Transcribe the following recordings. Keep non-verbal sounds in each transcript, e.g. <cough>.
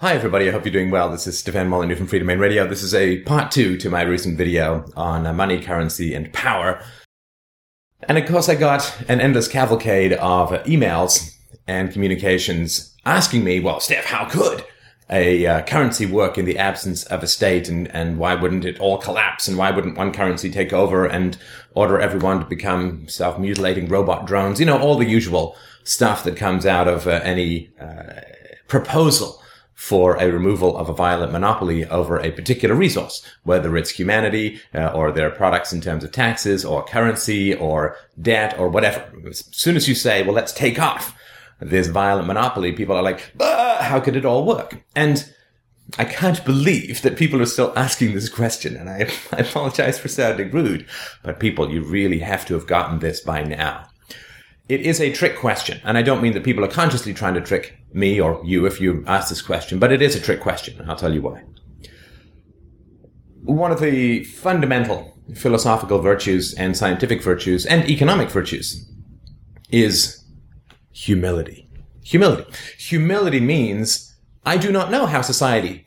Hi, everybody. I hope you're doing well. This is Stefan Molyneux from Freedomain Radio. This is a part two to my recent video on uh, money, currency, and power. And of course, I got an endless cavalcade of emails and communications asking me, well, Steph, how could a uh, currency work in the absence of a state? And, and why wouldn't it all collapse? And why wouldn't one currency take over and order everyone to become self-mutilating robot drones? You know, all the usual stuff that comes out of uh, any uh, proposal for a removal of a violent monopoly over a particular resource, whether it's humanity uh, or their products in terms of taxes or currency or debt or whatever. As soon as you say, well, let's take off this violent monopoly, people are like, how could it all work? And I can't believe that people are still asking this question. And I, <laughs> I apologize for sounding rude, but people, you really have to have gotten this by now. It is a trick question. And I don't mean that people are consciously trying to trick me or you if you ask this question, but it is a trick question. And I'll tell you why. One of the fundamental philosophical virtues and scientific virtues and economic virtues is humility. Humility. Humility means I do not know how society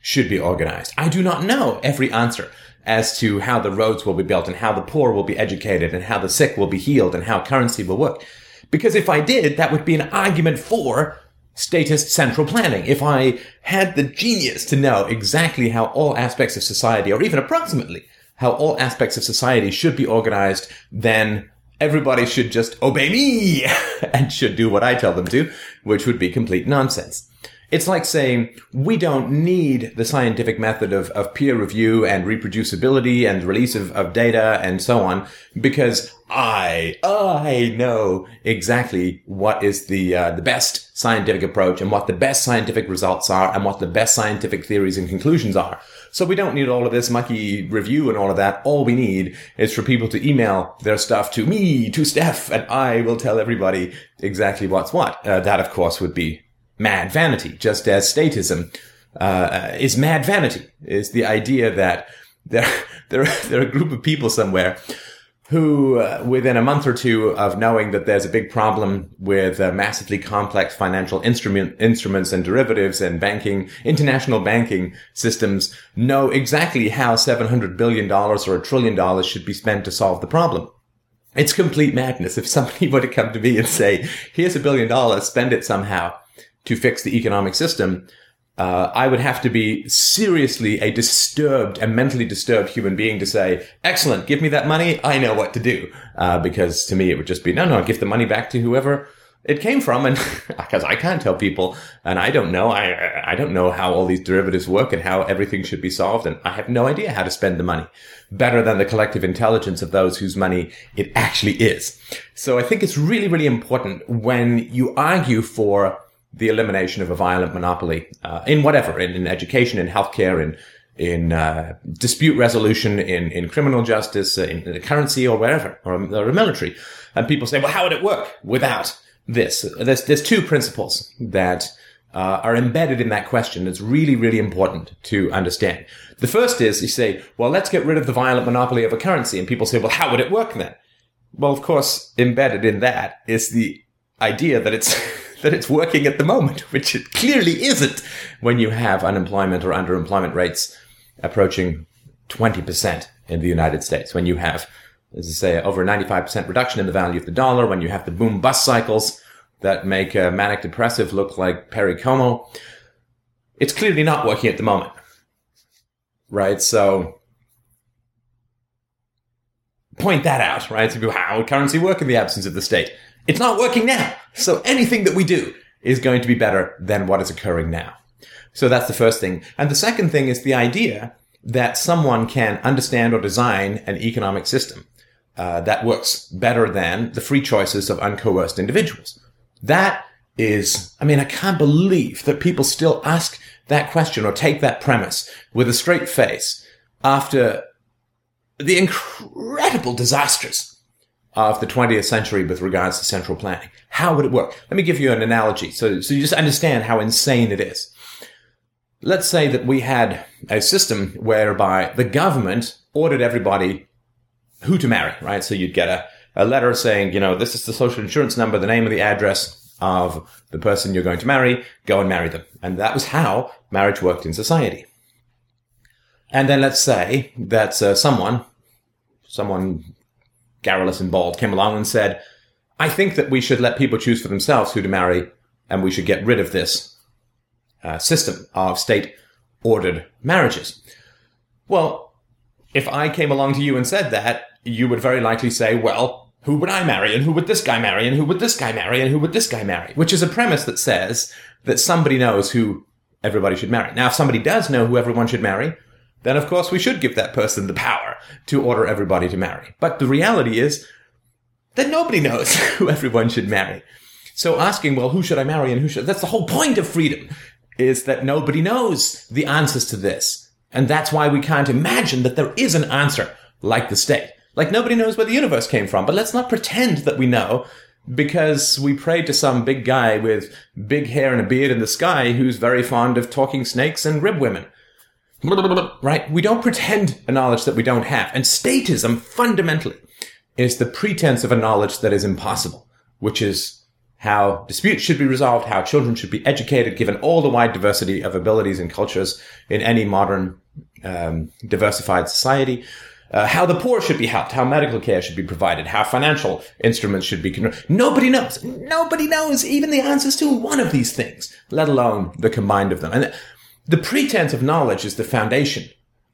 should be organized. I do not know every answer as to how the roads will be built and how the poor will be educated and how the sick will be healed and how currency will work. Because if I did, that would be an argument for statist central planning. If I had the genius to know exactly how all aspects of society, or even approximately how all aspects of society should be organized, then everybody should just obey me <laughs> and should do what I tell them to, which would be complete nonsense. It's like saying we don't need the scientific method of, of peer review and reproducibility and release of, of data and so on because I, I know exactly what is the, uh, the best scientific approach and what the best scientific results are and what the best scientific theories and conclusions are. So we don't need all of this mucky review and all of that. All we need is for people to email their stuff to me, to Steph, and I will tell everybody exactly what's what. Uh, that, of course, would be mad vanity, just as statism uh, is mad vanity. Is the idea that there <laughs> there there are a group of people somewhere who, uh, within a month or two of knowing that there's a big problem with uh, massively complex financial instrument, instruments and derivatives and banking, international banking systems, know exactly how $700 billion or a trillion dollars should be spent to solve the problem. It's complete madness if somebody <laughs> were to come to me and say, here's a billion dollars, spend it somehow to fix the economic system, uh, I would have to be seriously a disturbed, a mentally disturbed human being to say, excellent, give me that money. I know what to do. Uh, because to me, it would just be, no, no, give the money back to whoever it came from. And <laughs> because I can't tell people and I don't know, I, I don't know how all these derivatives work and how everything should be solved. And I have no idea how to spend the money better than the collective intelligence of those whose money it actually is. So I think it's really, really important when you argue for the elimination of a violent monopoly uh, in whatever, in, in, education, in healthcare, in in uh, dispute resolution, in in criminal justice, uh, in, in currency, or wherever, or, or military. And people say, well, how would it work without this? There's there's two principles that uh, are embedded in that question. It's really really important to understand. The first is you say, well, let's get rid of the violent monopoly of a currency, and people say, well, how would it work then? Well, of course, embedded in that is the idea that it's <laughs> that it's working at the moment, <laughs> which it clearly isn't when you have unemployment or underemployment rates approaching 20% in the United States. When you have, as I say, over 95% reduction in the value of the dollar, when you have the boom bust cycles that make a manic depressive look like Perry Como, it's clearly not working at the moment. Right? So point that out, right? So how would currency work in the absence of the state? It's not working now. So anything that we do is going to be better than what is occurring now. So that's the first thing. And the second thing is the idea that someone can understand or design an economic system uh, that works better than the free choices of uncoerced individuals. That is, I mean, I can't believe that people still ask that question or take that premise with a straight face after the incredible disasters of the 20th century with regards to central planning. How would it work? Let me give you an analogy so, so you just understand how insane it is. Let's say that we had a system whereby the government ordered everybody who to marry, right? So you'd get a, a letter saying, you know, this is the social insurance number, the name of the address, of the person you're going to marry, go and marry them. And that was how marriage worked in society. And then let's say that uh, someone, someone garrulous and bald came along and said, I think that we should let people choose for themselves who to marry and we should get rid of this uh, system of state ordered marriages. Well, if I came along to you and said that, you would very likely say, well, who would I marry? And who would this guy marry? And who would this guy marry? And who would this guy marry? Which is a premise that says that somebody knows who everybody should marry. Now, if somebody does know who everyone should marry, then of course we should give that person the power to order everybody to marry. But the reality is that nobody knows <laughs> who everyone should marry. So asking, well, who should I marry and who should, that's the whole point of freedom is that nobody knows the answers to this. And that's why we can't imagine that there is an answer like the state. Like nobody knows where the universe came from, but let's not pretend that we know because we prayed to some big guy with big hair and a beard in the sky who's very fond of talking snakes and rib women. Right? We don't pretend a knowledge that we don't have. And statism fundamentally is the pretense of a knowledge that is impossible, which is how disputes should be resolved, how children should be educated, given all the wide diversity of abilities and cultures in any modern um, diversified society. Uh, how the poor should be helped, how medical care should be provided, how financial instruments should be. Con- Nobody knows. Nobody knows even the answers to one of these things, let alone the combined of them. And the pretense of knowledge is the foundation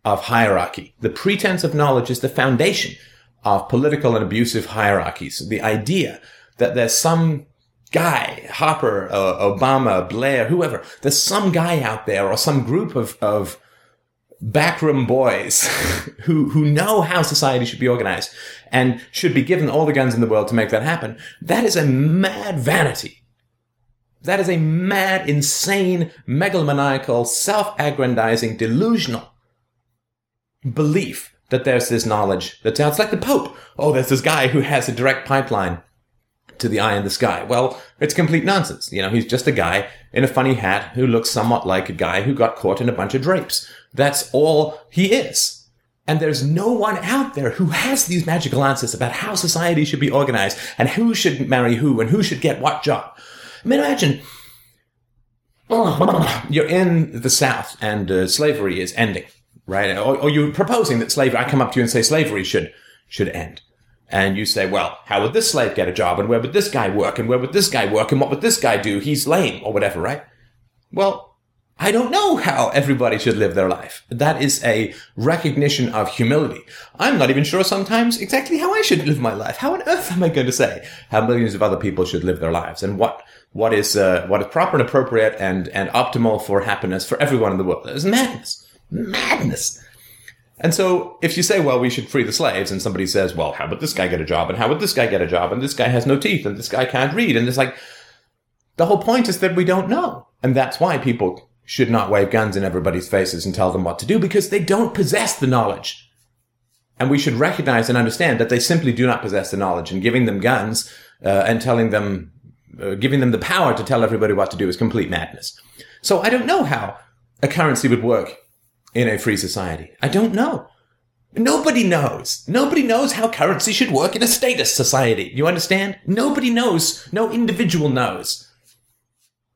of hierarchy. The pretense of knowledge is the foundation of political and abusive hierarchies. The idea that there's some guy, Harper, uh, Obama, Blair, whoever, there's some guy out there or some group of, of backroom boys <laughs> who, who know how society should be organized and should be given all the guns in the world to make that happen. That is a mad vanity. That is a mad, insane, megalomaniacal, self-aggrandizing, delusional belief that there's this knowledge that sounds like the Pope. Oh, there's this guy who has a direct pipeline to the eye in the sky. Well, it's complete nonsense. You know, he's just a guy in a funny hat who looks somewhat like a guy who got caught in a bunch of drapes. That's all he is. And there's no one out there who has these magical answers about how society should be organized and who should marry who and who should get what job. I mean, imagine you're in the South and uh, slavery is ending, right? Or, or you're proposing that slavery, I come up to you and say slavery should, should end and you say, well, how would this slave get a job? And where would this guy work? And where would this guy work? And what would this guy do? He's lame or whatever, right? Well, I don't know how everybody should live their life. That is a recognition of humility. I'm not even sure sometimes exactly how I should live my life. How on earth am I going to say how millions of other people should live their lives and what what is uh, what is proper and appropriate and and optimal for happiness for everyone in the world? It's madness, madness. And so if you say, well, we should free the slaves, and somebody says, well, how would this guy get a job? And how would this guy get a job? And this guy has no teeth, and this guy can't read. And it's like, the whole point is that we don't know. And that's why people should not wave guns in everybody's faces and tell them what to do, because they don't possess the knowledge. And we should recognize and understand that they simply do not possess the knowledge, and giving them guns uh, and telling them, uh, giving them the power to tell everybody what to do is complete madness. So I don't know how a currency would work in a free society? I don't know. Nobody knows. Nobody knows how currency should work in a statist society. You understand? Nobody knows. No individual knows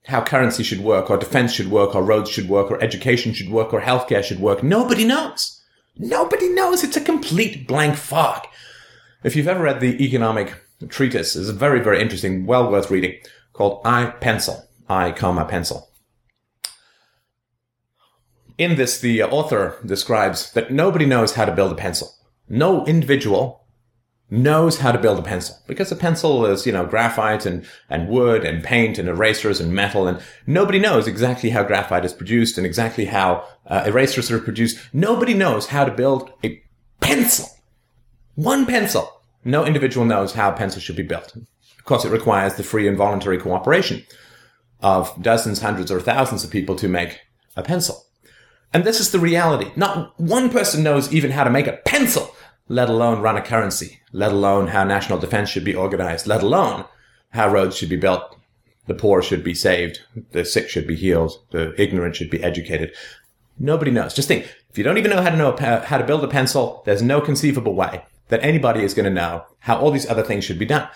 how currency should work, or defense should work, or roads should work, or education should work, or healthcare should work. Nobody knows. Nobody knows. It's a complete blank fog. If you've ever read the economic treatise, is very, very interesting, well worth reading, called I Pencil. I, comma, pencil in this, the author describes that nobody knows how to build a pencil. No individual knows how to build a pencil because a pencil is, you know, graphite and, and wood and paint and erasers and metal and nobody knows exactly how graphite is produced and exactly how uh, erasers are produced. Nobody knows how to build a pencil. One pencil. No individual knows how a pencil should be built. Of course, it requires the free and voluntary cooperation of dozens, hundreds, or thousands of people to make a pencil. And this is the reality. Not one person knows even how to make a pencil, let alone run a currency, let alone how national defense should be organized, let alone how roads should be built. The poor should be saved. The sick should be healed. The ignorant should be educated. Nobody knows. Just think, if you don't even know how to know how to build a pencil, there's no conceivable way that anybody is going to know how all these other things should be done.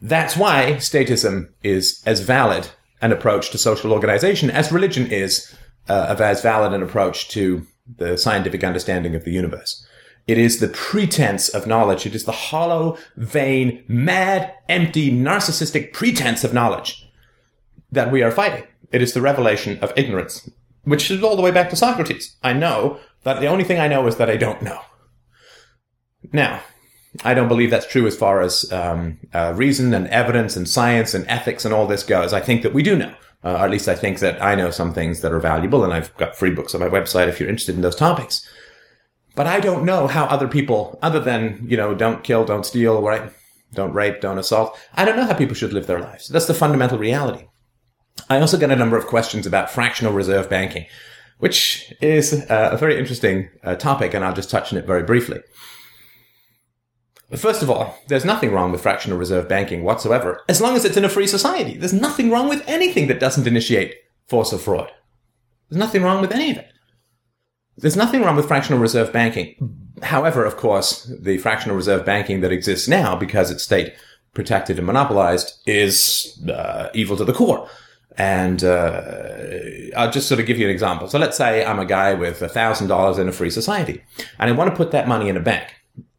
That's why statism is as valid an approach to social organization as religion is uh, as valid an approach to the scientific understanding of the universe. It is the pretense of knowledge. It is the hollow, vain, mad, empty, narcissistic pretense of knowledge that we are fighting. It is the revelation of ignorance, which is all the way back to Socrates. I know that the only thing I know is that I don't know. Now, I don't believe that's true as far as um, uh, reason and evidence and science and ethics and all this goes. I think that we do know. Uh, or at least I think that I know some things that are valuable, and I've got free books on my website if you're interested in those topics. But I don't know how other people, other than, you know, don't kill, don't steal, right? Don't rape, don't assault. I don't know how people should live their lives. That's the fundamental reality. I also get a number of questions about fractional reserve banking, which is uh, a very interesting uh, topic, and I'll just touch on it very briefly. First of all, there's nothing wrong with fractional reserve banking whatsoever, as long as it's in a free society. There's nothing wrong with anything that doesn't initiate force or fraud. There's nothing wrong with any of it. There's nothing wrong with fractional reserve banking. However, of course, the fractional reserve banking that exists now, because it's state protected and monopolized, is uh, evil to the core. And uh, I'll just sort of give you an example. So let's say I'm a guy with $1,000 in a free society, and I want to put that money in a bank.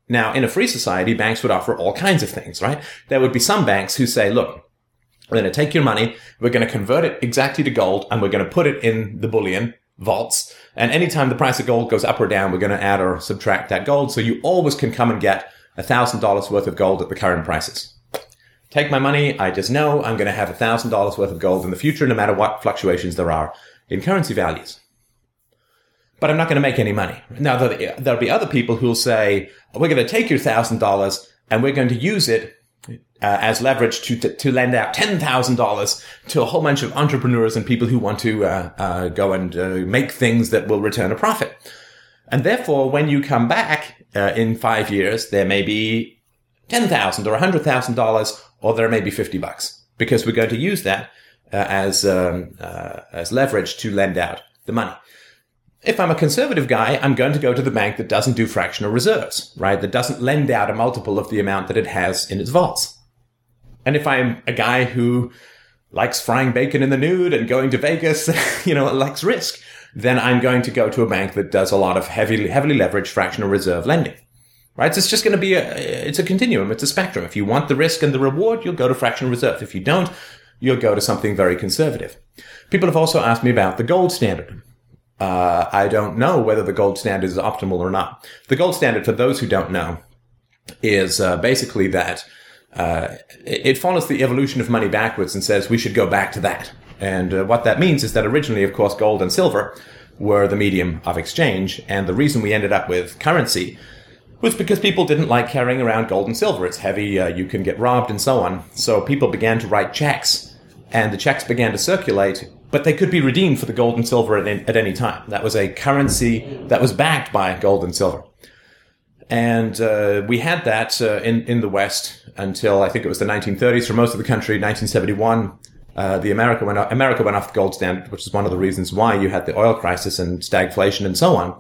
Now, in a free society, banks would offer all kinds of things, right? There would be some banks who say, look, we're going to take your money, we're going to convert it exactly to gold, and we're going to put it in the bullion vaults. And anytime the price of gold goes up or down, we're going to add or subtract that gold. So you always can come and get $1,000 worth of gold at the current prices. Take my money. I just know I'm going to have $1,000 worth of gold in the future, no matter what fluctuations there are in currency values. But I'm not going to make any money. Now, there'll be other people who'll say, we're going to take your $1,000 and we're going to use it uh, as leverage to, to, to lend out $10,000 to a whole bunch of entrepreneurs and people who want to uh, uh, go and uh, make things that will return a profit. And therefore, when you come back uh, in five years, there may be 10,000 or $100,000 or there may be 50 bucks because we're going to use that uh, as, um, as leverage to lend out the money. If I'm a conservative guy, I'm going to go to the bank that doesn't do fractional reserves, right? That doesn't lend out a multiple of the amount that it has in its vaults. And if I'm a guy who likes frying bacon in the nude and going to Vegas, <laughs> you know, likes risk, then I'm going to go to a bank that does a lot of heavily, heavily leveraged fractional reserve lending. Right? So it's just going to be a, it's a continuum. It's a spectrum. If you want the risk and the reward, you'll go to fractional reserve. If you don't, you'll go to something very conservative. People have also asked me about the gold standard. Uh, I don't know whether the gold standard is optimal or not. The gold standard, for those who don't know, is uh, basically that uh, it follows the evolution of money backwards and says we should go back to that. And uh, what that means is that originally, of course, gold and silver were the medium of exchange. And the reason we ended up with currency was because people didn't like carrying around gold and silver. It's heavy, uh, you can get robbed, and so on. So people began to write checks, and the checks began to circulate, but they could be redeemed for the gold and silver at, at any time. That was a currency that was backed by gold and silver. And uh, we had that uh, in in the West until I think it was the 1930s for most of the country. 1971, uh, the America went off, America went off the gold standard, which is one of the reasons why you had the oil crisis and stagflation and so on.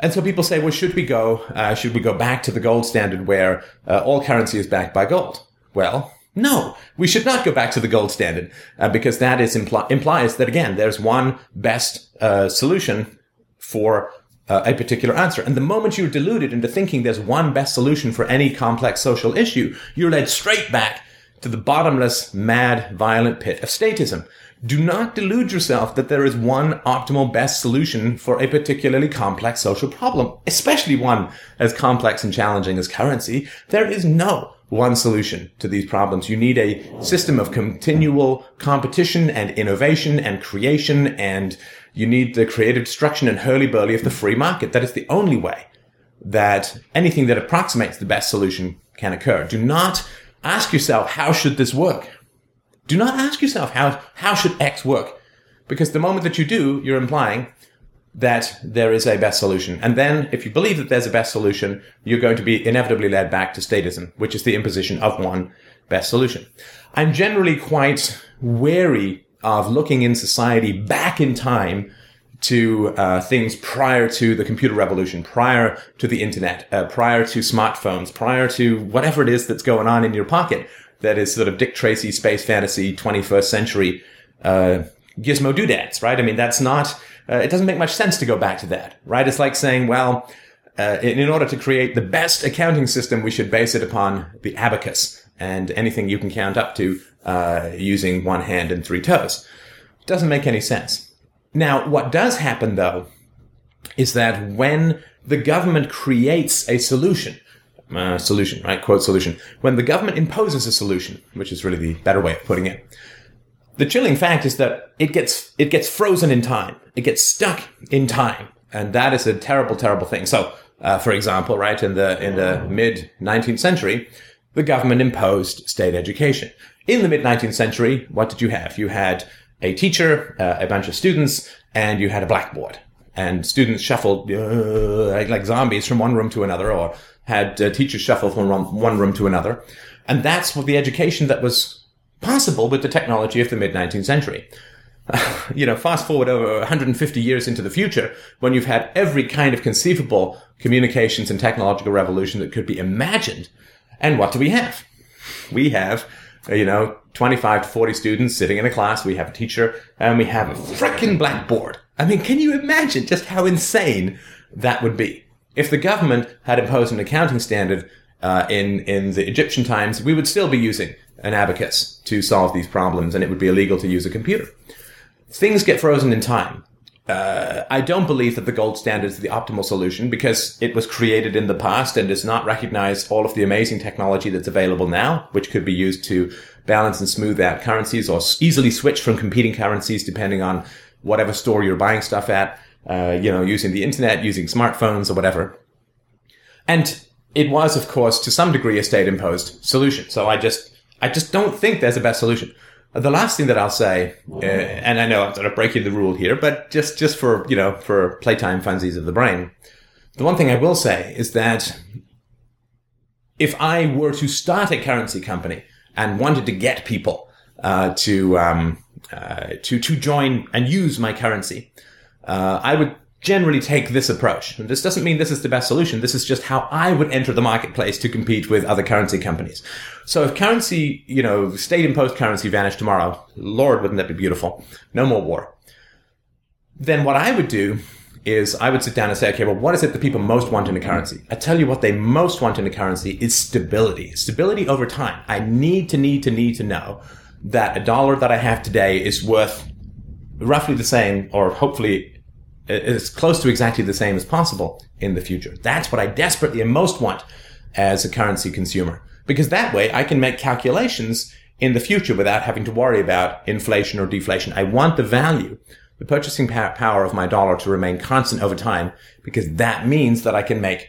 And so people say, well, should we go? Uh, should we go back to the gold standard where uh, all currency is backed by gold? Well, no, we should not go back to the gold standard uh, because that is impl- implies that again, there's one best solution for uh, a particular answer. And the moment you're deluded into thinking there's one best solution for any complex social issue, you're led straight back to the bottomless, mad, violent pit of statism. Do not delude yourself that there is one optimal best solution for a particularly complex social problem, especially one as complex and challenging as currency. There is no one solution to these problems. You need a system of continual competition and innovation and creation and you need the creative destruction and hurly-burly of the free market. That is the only way that anything that approximates the best solution can occur. Do not ask yourself, how should this work? Do not ask yourself, how, how should X work? Because the moment that you do, you're implying that there is a best solution. And then if you believe that there's a best solution, you're going to be inevitably led back to statism, which is the imposition of one best solution. I'm generally quite wary of looking in society back in time to uh, things prior to the computer revolution, prior to the internet, uh, prior to smartphones, prior to whatever it is that's going on in your pocket, that is sort of Dick Tracy space fantasy 21st century uh, gizmo doodads, right? I mean, that's not, uh, it doesn't make much sense to go back to that, right? It's like saying, well, uh, in, order to create the best accounting system, we should base it upon the abacus and anything you can count up to uh, using one hand and three toes. Doesn't make any sense. Now, what does happen though is that when the government creates a solution, uh, solution, right? Quote solution. When the government imposes a solution, which is really the better way of putting it, the chilling fact is that it gets it gets frozen in time. It gets stuck in time, and that is a terrible, terrible thing. So, uh, for example, right in the in the mid 19th century, the government imposed state education. In the mid 19th century, what did you have? You had a teacher, uh, a bunch of students, and you had a blackboard. And students shuffled uh, like, like, zombies from one room to another, or had uh, teachers shuffle from one room to another. And that's what the education that was possible with the technology of the mid 19th century. <laughs> you know, fast forward over 150 years into the future, when you've had every kind of conceivable communications and technological revolution that could be imagined. And what do we have? We have, uh, you know, 25 to 40 students sitting in a class. We have a teacher and we have a freaking blackboard. I mean, can you imagine just how insane that would be? If the government had imposed an accounting standard uh, in in the Egyptian times, we would still be using an abacus to solve these problems, and it would be illegal to use a computer. Things get frozen in time. Uh, I don't believe that the gold standard is the optimal solution because it was created in the past and does not recognize all of the amazing technology that's available now, which could be used to balance and smooth out currencies or easily switch from competing currencies depending on whatever store you're buying stuff at, uh, you know, using the internet, using smartphones or whatever. And it was, of course, to some degree a state imposed solution. So I just, I just don't think there's a best solution. The last thing that I'll say, uh, and I know I'm sort of breaking the rule here, but just, just for, you know, for playtime funsies of the brain, the one thing I will say is that if I were to start a currency company and wanted to get people uh, to um, uh, to to join and use my currency, uh, I would generally take this approach. And this doesn't mean this is the best solution. This is just how I would enter the marketplace to compete with other currency companies. So if currency, you know, state imposed currency vanished tomorrow, Lord, wouldn't that be beautiful? No more war. Then what I would do is I would sit down and say, okay, well, what is it that people most want in a currency? I tell you what they most want in a currency is stability. Stability over time. I need to need to need to know that a dollar that I have today is worth roughly the same or hopefully as close to exactly the same as possible in the future. That's what I desperately and most want as a currency consumer. Because that way I can make calculations in the future without having to worry about inflation or deflation. I want the value the purchasing power of my dollar to remain constant over time because that means that I can make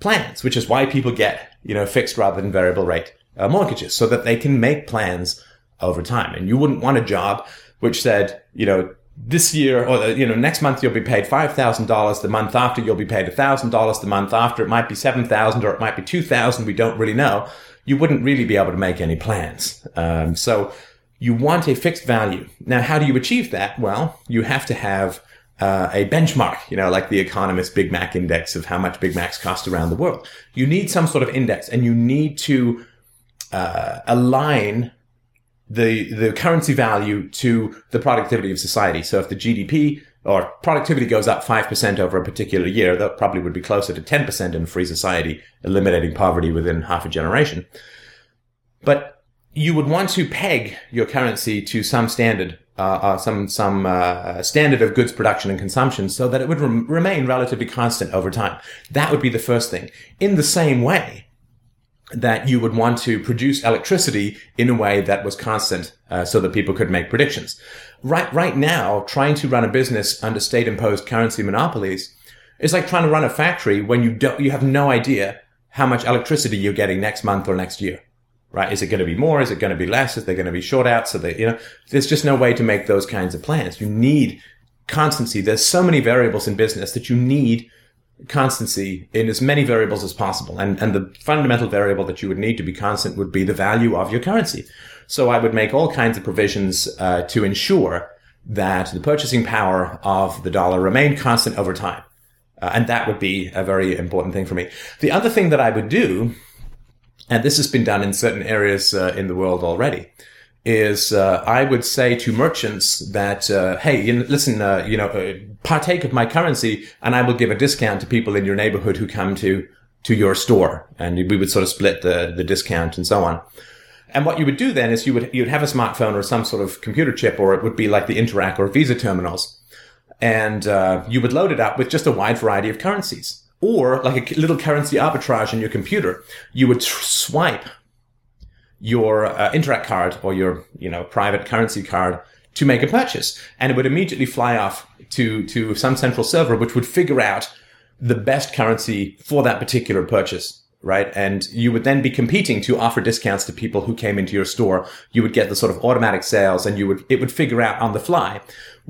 plans, which is why people get, you know, fixed rather than variable rate uh, mortgages so that they can make plans over time. And you wouldn't want a job which said, you know, this year or, you know, next month you'll be paid $5,000. The month after you'll be paid $1,000. The month after it might be 7,000 or it might be 2,000. We don't really know. You wouldn't really be able to make any plans. Um, so you want a fixed value. Now, how do you achieve that? Well, you have to have uh, a benchmark, you know, like the Economist Big Mac index of how much Big Macs cost around the world. You need some sort of index and you need to uh, align the, the currency value to the productivity of society. So if the GDP or productivity goes up 5% over a particular year, that probably would be closer to 10% in free society, eliminating poverty within half a generation. But you would want to peg your currency to some standard, uh, uh, some some uh, standard of goods production and consumption, so that it would rem- remain relatively constant over time. That would be the first thing. In the same way that you would want to produce electricity in a way that was constant, uh, so that people could make predictions. Right, right now, trying to run a business under state-imposed currency monopolies is like trying to run a factory when you don't, you have no idea how much electricity you're getting next month or next year right? Is it going to be more? Is it going to be less? Is there going to be short outs? So that, you know, there's just no way to make those kinds of plans. You need constancy. There's so many variables in business that you need constancy in as many variables as possible. And, and the fundamental variable that you would need to be constant would be the value of your currency. So I would make all kinds of provisions uh, to ensure that the purchasing power of the dollar remained constant over time. Uh, and that would be a very important thing for me. The other thing that I would do and this has been done in certain areas uh, in the world already, is uh, I would say to merchants that, uh, hey, you know, listen, uh, you know, uh, partake of my currency and I will give a discount to people in your neighborhood who come to, to your store. And we would sort of split the, the discount and so on. And what you would do then is you would, you'd have a smartphone or some sort of computer chip, or it would be like the Interac or Visa terminals. And uh, you would load it up with just a wide variety of currencies. Or like a little currency arbitrage in your computer. You would tr- swipe your uh, Interac card or your, you know, private currency card to make a purchase. And it would immediately fly off to, to some central server, which would figure out the best currency for that particular purchase. Right. And you would then be competing to offer discounts to people who came into your store. You would get the sort of automatic sales and you would, it would figure out on the fly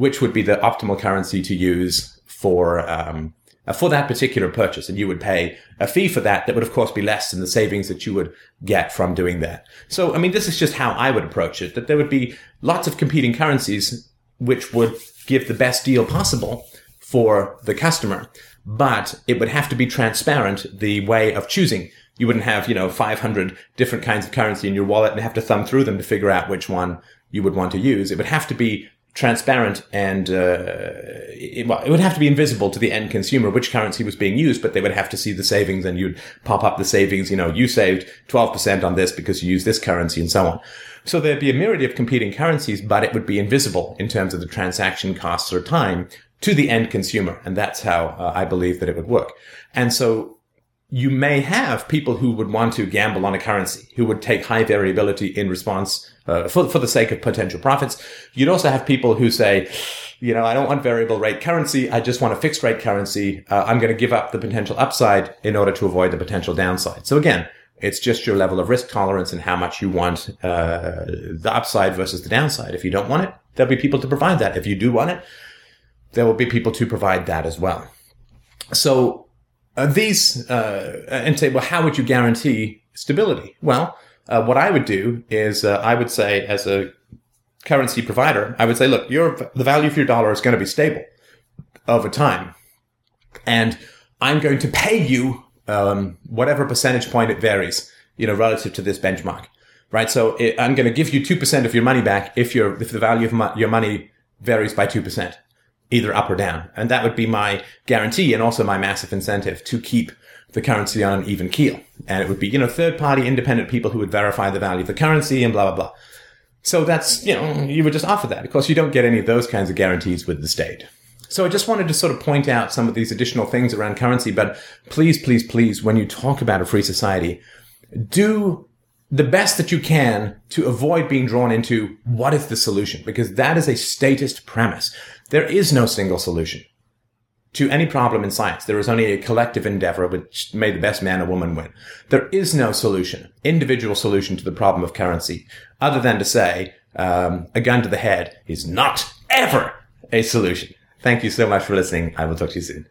which would be the optimal currency to use for, um, Uh, for that particular purchase. And you would pay a fee for that that would, of course, be less than the savings that you would get from doing that. So, I mean, this is just how I would approach it, that there would be lots of competing currencies which would give the best deal possible for the customer, but it would have to be transparent the way of choosing. You wouldn't have, you know, 500 different kinds of currency in your wallet and have to thumb through them to figure out which one you would want to use. It would have to be transparent and uh, it, well, it would have to be invisible to the end consumer which currency was being used, but they would have to see the savings and you'd pop up the savings. You know, you saved 12% on this because you use this currency and so on. So there'd be a myriad of competing currencies, but it would be invisible in terms of the transaction costs or time to the end consumer. And that's how uh, I believe that it would work. And so you may have people who would want to gamble on a currency, who would take high variability in response uh, for, for the sake of potential profits. You'd also have people who say, you know, I don't want variable rate currency. I just want a fixed rate currency. Uh, I'm going to give up the potential upside in order to avoid the potential downside. So again, it's just your level of risk tolerance and how much you want uh, the upside versus the downside. If you don't want it, there'll be people to provide that. If you do want it, there will be people to provide that as well. So uh, these uh, and say, well, how would you guarantee stability? Well, uh, what I would do is uh, I would say, as a currency provider, I would say, look, your the value of your dollar is going to be stable over time, and I'm going to pay you um, whatever percentage point it varies, you know, relative to this benchmark, right? So it, I'm going to give you two percent of your money back if your if the value of mo- your money varies by two percent either up or down. And that would be my guarantee and also my massive incentive to keep the currency on an even keel. And it would be, you know, third party independent people who would verify the value of the currency and blah, blah, blah. So that's, you know, you would just offer that. Of course, you don't get any of those kinds of guarantees with the state. So I just wanted to sort of point out some of these additional things around currency. But please, please, please, when you talk about a free society, do the best that you can to avoid being drawn into what is the solution? Because that is a statist premise. There is no single solution to any problem in science. There is only a collective endeavor which may the best man or woman win. There is no solution, individual solution to the problem of currency, other than to say um, a gun to the head is not ever a solution. Thank you so much for listening. I will talk to you soon.